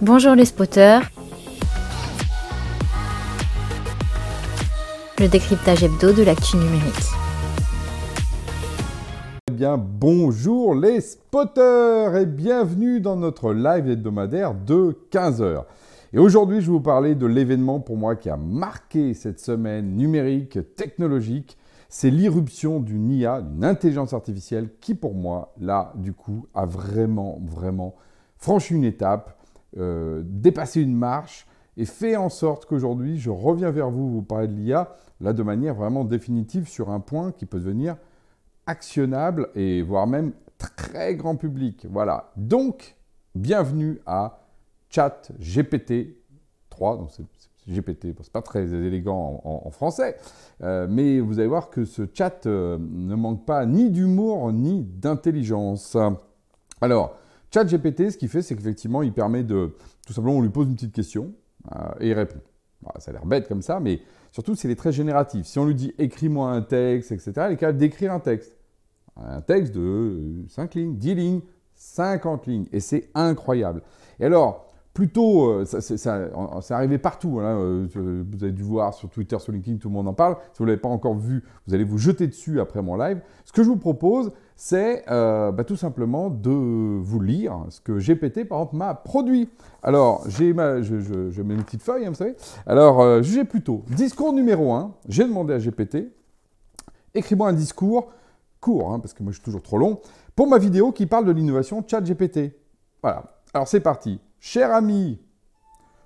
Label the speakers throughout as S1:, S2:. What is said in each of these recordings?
S1: Bonjour les spotters. Le décryptage hebdo de l'actu numérique.
S2: Eh bien, bonjour les spotters et bienvenue dans notre live hebdomadaire de 15h. Et aujourd'hui, je vais vous parler de l'événement pour moi qui a marqué cette semaine numérique, technologique. C'est l'irruption d'une IA, d'une intelligence artificielle qui pour moi, là, du coup, a vraiment, vraiment franchi une étape euh, dépasser une marche et fait en sorte qu'aujourd'hui, je reviens vers vous, vous parler de l'IA, là de manière vraiment définitive sur un point qui peut devenir actionnable et voire même très grand public. Voilà. Donc, bienvenue à Chat GPT 3. Donc, c'est GPT, c'est pas très élégant en, français, euh, mais vous allez voir que ce chat euh, ne manque pas ni d'humour ni d'intelligence. Alors, ChatGPT, ce qu'il fait, c'est qu'effectivement, il permet de. Tout simplement, on lui pose une petite question euh, et il répond. ça a l'air bête comme ça, mais surtout, c'est très génératif. Si on lui dit écris-moi un texte, etc., il est capable d'écrire un texte. Un texte de 5 lignes, 10 lignes, 50 lignes. Et c'est incroyable. Et alors, plutôt, euh, c'est arrivé partout. Hein, euh, vous avez dû voir sur Twitter, sur LinkedIn, tout le monde en parle. Si vous ne l'avez pas encore vu, vous allez vous jeter dessus après mon live. Ce que je vous propose, c'est euh, bah, tout simplement de vous lire ce que GPT, par exemple, m'a produit. Alors, j'ai ma, je, mets une petite feuille, hein, vous savez. Alors, jugez plutôt. Discours numéro 1, j'ai demandé à GPT, écris-moi un discours court, hein, parce que moi je suis toujours trop long, pour ma vidéo qui parle de l'innovation chat GPT. Voilà. Alors, c'est parti. Cher ami,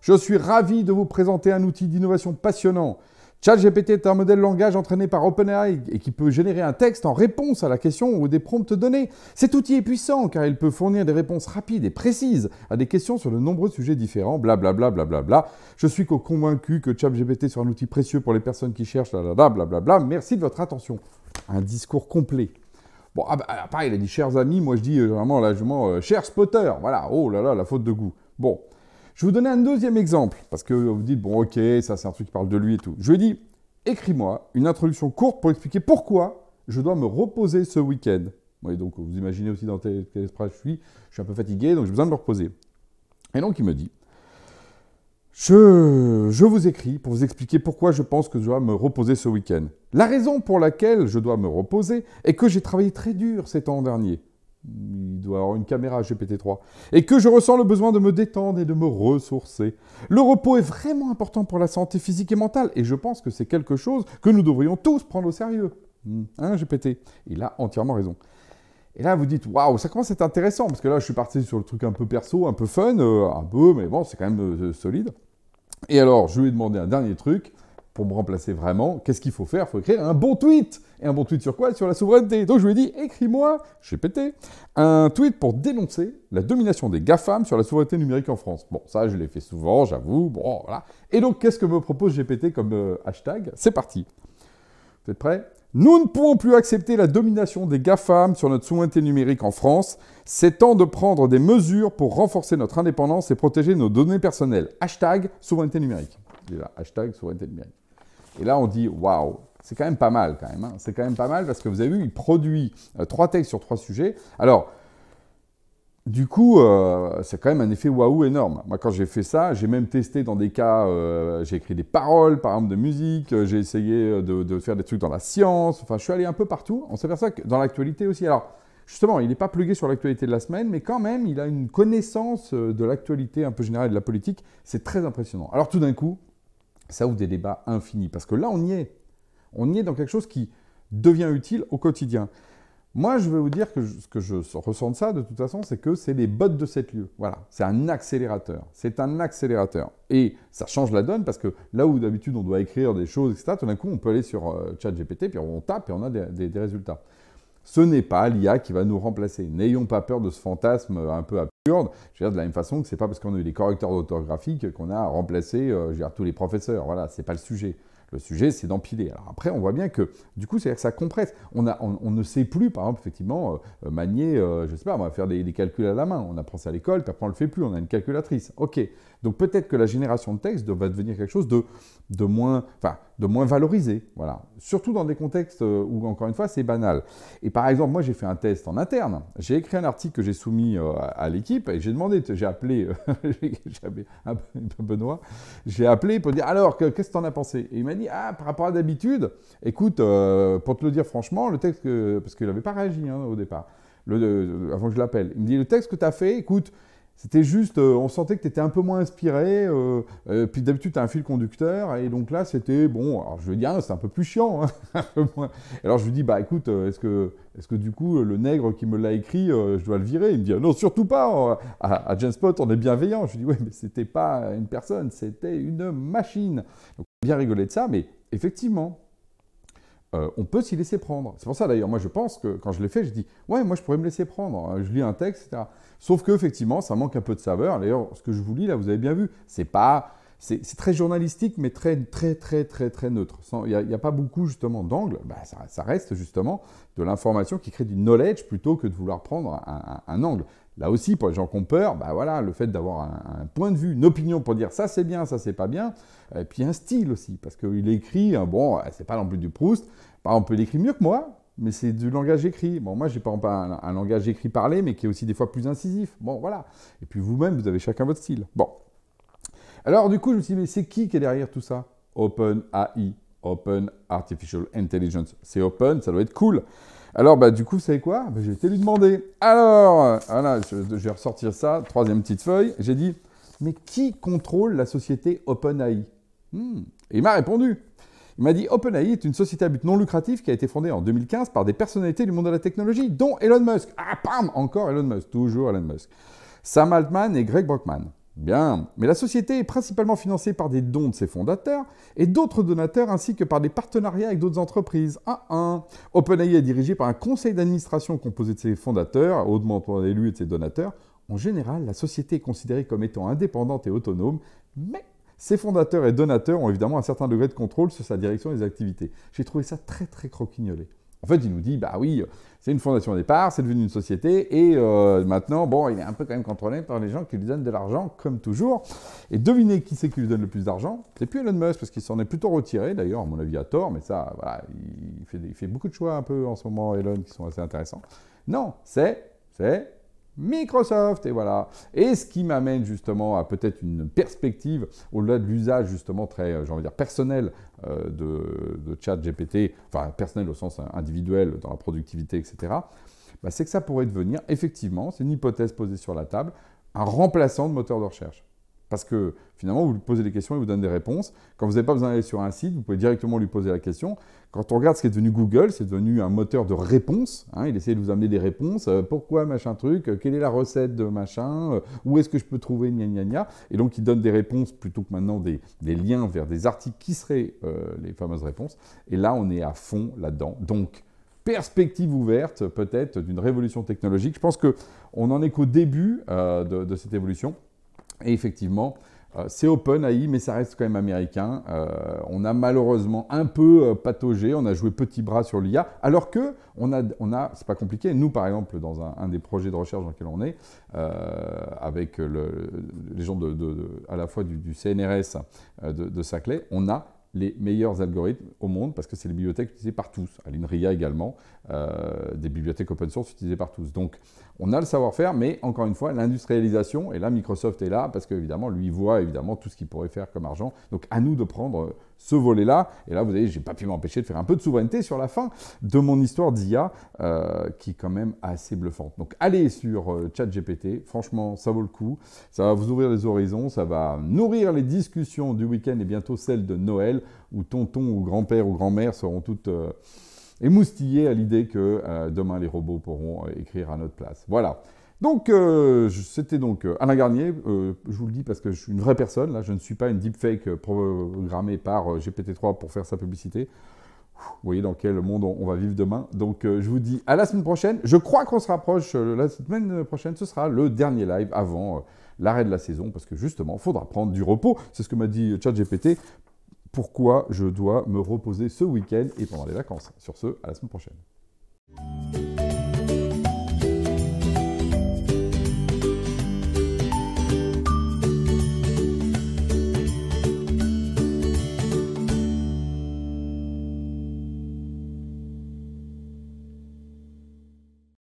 S2: je suis ravi de vous présenter un outil d'innovation passionnant. ChatGPT est un modèle langage entraîné par OpenAI et qui peut générer un texte en réponse à la question ou des prompts donnés. Cet outil est puissant car il peut fournir des réponses rapides et précises à des questions sur de nombreux sujets différents, blablabla. Bla, bla, bla, Je suis convaincu que ChatGPT sera un outil précieux pour les personnes qui cherchent, blablabla. Merci de votre attention. Un discours complet. Bon, ah bah, pareil, il a dit chers amis, moi je dis euh, vraiment largement euh, chers spotters. Voilà, oh là là, la faute de goût. Bon, je vais vous donner un deuxième exemple, parce que vous dites, bon ok, ça c'est un truc qui parle de lui et tout. Je lui ai écris-moi une introduction courte pour expliquer pourquoi je dois me reposer ce week-end. Donc vous imaginez aussi dans quel esprit je suis, je suis un peu fatigué, donc j'ai besoin de me reposer. Et donc il me dit, je, je, vous écris pour vous expliquer pourquoi je pense que je dois me reposer ce week-end. La raison pour laquelle je dois me reposer est que j'ai travaillé très dur ces temps derniers il doit avoir une caméra GPT-3, et que je ressens le besoin de me détendre et de me ressourcer. Le repos est vraiment important pour la santé physique et mentale, et je pense que c'est quelque chose que nous devrions tous prendre au sérieux. Hmm. Hein, GPT Il a entièrement raison. Et là, vous dites, waouh, ça commence à être intéressant, parce que là, je suis parti sur le truc un peu perso, un peu fun, euh, un peu, mais bon, c'est quand même euh, solide. Et alors, je lui ai demandé un dernier truc pour me remplacer vraiment, qu'est-ce qu'il faut faire? Il faut écrire un bon tweet. Et un bon tweet sur quoi? Sur la souveraineté. Donc je lui ai dit, écris-moi, j'ai pété, un tweet pour dénoncer la domination des GAFAM sur la souveraineté numérique en France. Bon, ça, je l'ai fait souvent, j'avoue. Bon. Et donc, qu'est-ce que me propose GPT comme euh, hashtag? C'est parti. Vous êtes prêts? Nous ne pouvons plus accepter la domination des GAFAM sur notre souveraineté numérique en France. C'est temps de prendre des mesures pour renforcer notre indépendance et protéger nos données personnelles. Hashtag souveraineté numérique. Hashtag souveraineté numérique. Et là, on dit waouh, c'est quand même pas mal quand même. Hein. C'est quand même pas mal parce que vous avez vu, il produit euh, trois textes sur trois sujets. Alors, du coup, euh, c'est quand même un effet waouh énorme. Moi, quand j'ai fait ça, j'ai même testé dans des cas, euh, j'ai écrit des paroles, par exemple, de musique, j'ai essayé de, faire des trucs dans la science. Enfin, je suis allé un peu partout. On s'aperçoit que dans l'actualité aussi. Alors, justement, il n'est pas plugué sur l'actualité de la semaine, mais quand même, il a une connaissance de l'actualité un peu générale de la politique. C'est très impressionnant. Alors, tout d'un coup, ça ouvre des débats infinis. Parce que là, on y est. On y est dans quelque chose qui devient utile au quotidien. Moi, je vais vous dire que ce que je ressens de ça, de toute façon, c'est que c'est les bottes de cette lieu. Voilà, c'est un accélérateur. C'est un accélérateur. Et ça change la donne parce que là où d'habitude on doit écrire des choses, etc., tout d'un coup, on peut aller sur euh, ChatGPT, puis on tape et on a des résultats. Ce n'est pas l'IA qui va nous remplacer. N'ayons pas peur de ce fantasme un peu. Je veux dire, de la même façon que c'est pas parce qu'on a eu des correcteurs d'orthographique qu'on a remplacé euh, tous les professeurs. Voilà, c'est pas le sujet. Le sujet, c'est d'empiler. Alors après, on voit bien que, du coup, c'est-à-dire que ça compresse. On, a, on, ne sait plus, par exemple, effectivement, euh, manier, euh, je sais pas, on va faire des, calculs à la main. On apprend ça à l'école, puis après on le fait plus. On a une calculatrice. Ok. Donc peut-être que la génération de texte va devenir quelque chose de, de moins, enfin, de moins valoriser. Voilà. Surtout dans des contextes euh, où, encore une fois, c'est banal. Et par exemple, moi, j'ai fait un test en interne. J'ai écrit un article que j'ai soumis euh, à l'équipe et j'ai demandé, j'ai appelé, Benoît, j'ai appelé pour dire alors, qu'est-ce que tu en as pensé? Et il m'a dit, ah, par rapport à d'habitude, écoute, euh, pour te le dire franchement, le texte, que, parce qu'il n'avait pas réagi hein, au départ, le, avant que je l'appelle, il me dit, le texte que tu as fait, écoute, c'était juste, euh, on sentait que tu étais un peu moins inspiré. Euh, euh, puis d'habitude, tu as un fil conducteur. Et donc là, c'était, bon, alors je veux dire, c'est un peu plus chiant. Hein, alors je lui dis, bah écoute, est-ce que, est que du coup, le nègre qui me l'a écrit, je dois le virer? Il me dit, non, surtout pas. À, à Genspot, on est bienveillant. Je lui dis, oui, mais c'était pas une personne, c'était une machine. Donc, bien rigolé de ça, mais effectivement, on peut s'y laisser prendre. C'est pour ça d'ailleurs, moi je pense que quand je l'ai fait, je dis ouais, moi je pourrais me laisser prendre. Je lis un texte, etc. Sauf que effectivement, ça manque un peu de saveur. D'ailleurs, ce que je vous lis là, vous avez bien vu, c'est pas, c'est très journalistique, mais très très très très très neutre. Il n'y a, pas beaucoup justement d'angles. Bah, ça, reste justement de l'information qui crée du knowledge plutôt que de vouloir prendre un, angle. Là aussi, pour les gens qui ont peur, bah voilà, le fait d'avoir un, point de vue, une opinion pour dire ça c'est bien, ça c'est pas bien, et puis un style aussi, parce qu'il écrit, bon, c'est pas non plus du Proust, par exemple, il écrit mieux que moi, mais c'est du langage écrit. Bon, moi, j'ai pas un, un, langage écrit parlé, mais qui est aussi des fois plus incisif. Bon, voilà. Et puis vous-même, vous avez chacun votre style. Bon. Alors, du coup, je me suis dit, mais c'est qui qui est derrière tout ça? Open AI, Open Artificial Intelligence. C'est open, ça doit être cool. Alors, bah, du coup, vous savez quoi? Bah, J'ai été lui demander. Alors, voilà, je, vais ressortir ça, troisième petite feuille. J'ai dit, mais qui contrôle la société OpenAI? Hmm. Et il m'a répondu, il m'a dit OpenAI est une société à but non lucratif qui a été fondée en 2015 par des personnalités du monde de la technologie, dont Elon Musk. Ah, pam Encore Elon Musk, toujours Elon Musk. Sam Altman et Greg Brockman. Bien, mais la société est principalement financée par des dons de ses fondateurs et d'autres donateurs ainsi que par des partenariats avec d'autres entreprises. 1-1. OpenAI est dirigé par un conseil d'administration composé de ses fondateurs, hautement élus et de ses donateurs. En général, la société est considérée comme étant indépendante et autonome, mais ses fondateurs et donateurs ont évidemment un certain degré de contrôle sur sa direction des activités. J'ai trouvé ça très très croquignolé. En fait, il nous dit, bah oui, c'est une fondation au départ, c'est devenu une société, et euh, maintenant, bon, il est un peu quand même contrôlé par les gens qui lui donnent de l'argent, comme toujours. Et devinez qui c'est qui lui donne le plus d'argent? C'est plus Elon Musk, parce qu'il s'en est plutôt retiré, d'ailleurs, à mon avis, à tort, mais ça, voilà, il fait, il fait beaucoup de choix un peu en ce moment, Elon, qui sont assez intéressants. Non, c'est, c'est Microsoft, et voilà. Et ce qui m'amène justement à peut-être une perspective, au-delà de l'usage justement très, euh, j'ai envie de dire, personnel euh, de, de chat GPT, enfin personnel au sens individuel dans la productivité, etc., bah, c'est que ça pourrait devenir, effectivement, c'est une hypothèse posée sur la table, un remplaçant de moteur de recherche. Parce que finalement, vous lui posez des questions, il vous donne des réponses. Quand vous n'avez pas besoin d'aller sur un site, vous pouvez directement lui poser la question. Quand on regarde ce qui est devenu Google, c'est devenu un moteur de réponse. Hein. il essaie de vous amener des réponses. Euh, pourquoi machin truc? Euh, Quelle est la recette de machin? Euh, Où est-ce que je peux trouver? Gna gna gna Et donc, il donne des réponses plutôt que maintenant des, liens vers des articles qui seraient les fameuses réponses. Et là, on est à fond là-dedans. Donc, perspective ouverte peut-être d'une révolution technologique. Je pense qu'on n'en est qu'au début de cette évolution. Et effectivement, euh, c'est open AI, mais ça reste quand même américain. Euh, on a malheureusement un peu euh, pataugé, on a joué petit bras sur l'IA, alors que on a, c'est pas compliqué. Nous, par exemple, dans un, des projets de recherche dans lequel on est, avec les gens de, à la fois du, CNRS de, Saclay, on a les meilleurs algorithmes au monde parce que c'est les bibliothèques utilisées par tous. À l'INRIA également, des bibliothèques open source utilisées par tous. Donc, on a le savoir-faire, mais encore une fois, l'industrialisation, et là, Microsoft est là, parce qu'évidemment, lui, voit évidemment tout ce qu'il pourrait faire comme argent. Donc, à nous de prendre ce volet-là. Et là, vous voyez, j'ai pas pu m'empêcher de faire un peu de souveraineté sur la fin de mon histoire d'IA, euh, qui est quand même assez bluffante. Donc, allez sur euh, ChatGPT. Franchement, ça vaut le coup. Ça va vous ouvrir les horizons. Ça va nourrir les discussions du week-end et bientôt celles de Noël, où tonton ou grand-père ou grand-mère seront toutes... Euh, émoustillé à l'idée que demain les robots pourront écrire à notre place. Voilà. Donc, euh, c'était donc Alain Garnier. je vous le dis parce que je suis une vraie personne. Là, je ne suis pas une deepfake programmée par GPT-3 pour faire sa publicité. Vous voyez dans quel monde on, va vivre demain. Donc, je vous dis à la semaine prochaine. Je crois qu'on se rapproche. la semaine prochaine, ce sera le dernier live avant l'arrêt de la saison parce que justement, il faudra prendre du repos. C'est ce que m'a dit ChatGPT pourquoi je dois me reposer ce week-end et pendant les vacances? Sur ce, à la semaine prochaine.